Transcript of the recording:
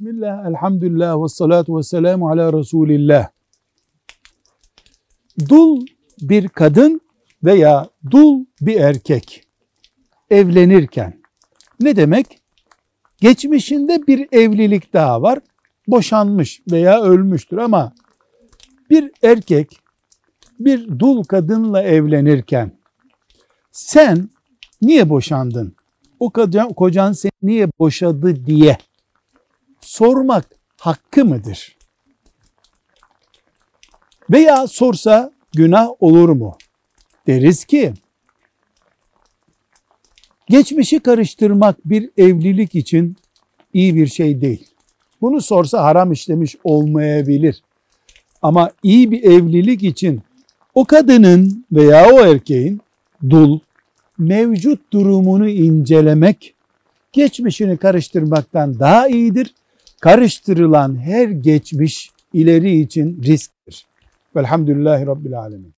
Bismillah, elhamdülillah ve salatu ve selamu ala Resulillah. Dul bir kadın veya dul bir erkek evlenirken ne demek? Geçmişinde bir evlilik daha var. Boşanmış veya ölmüştür ama bir erkek bir dul kadınla evlenirken sen niye boşandın? O kocan, kocan seni niye boşadı diye sormak hakkı mıdır? Veya sorsa günah olur mu? Deriz ki geçmişi karıştırmak bir evlilik için iyi bir şey değil. Bunu sorsa haram işlemiş olmayabilir. Ama iyi bir evlilik için o kadının veya o erkeğin dul mevcut durumunu incelemek geçmişini karıştırmaktan daha iyidir. Karıştırılan her geçmiş ileri için risktir. Velhamdülillahi Rabbil Alemin.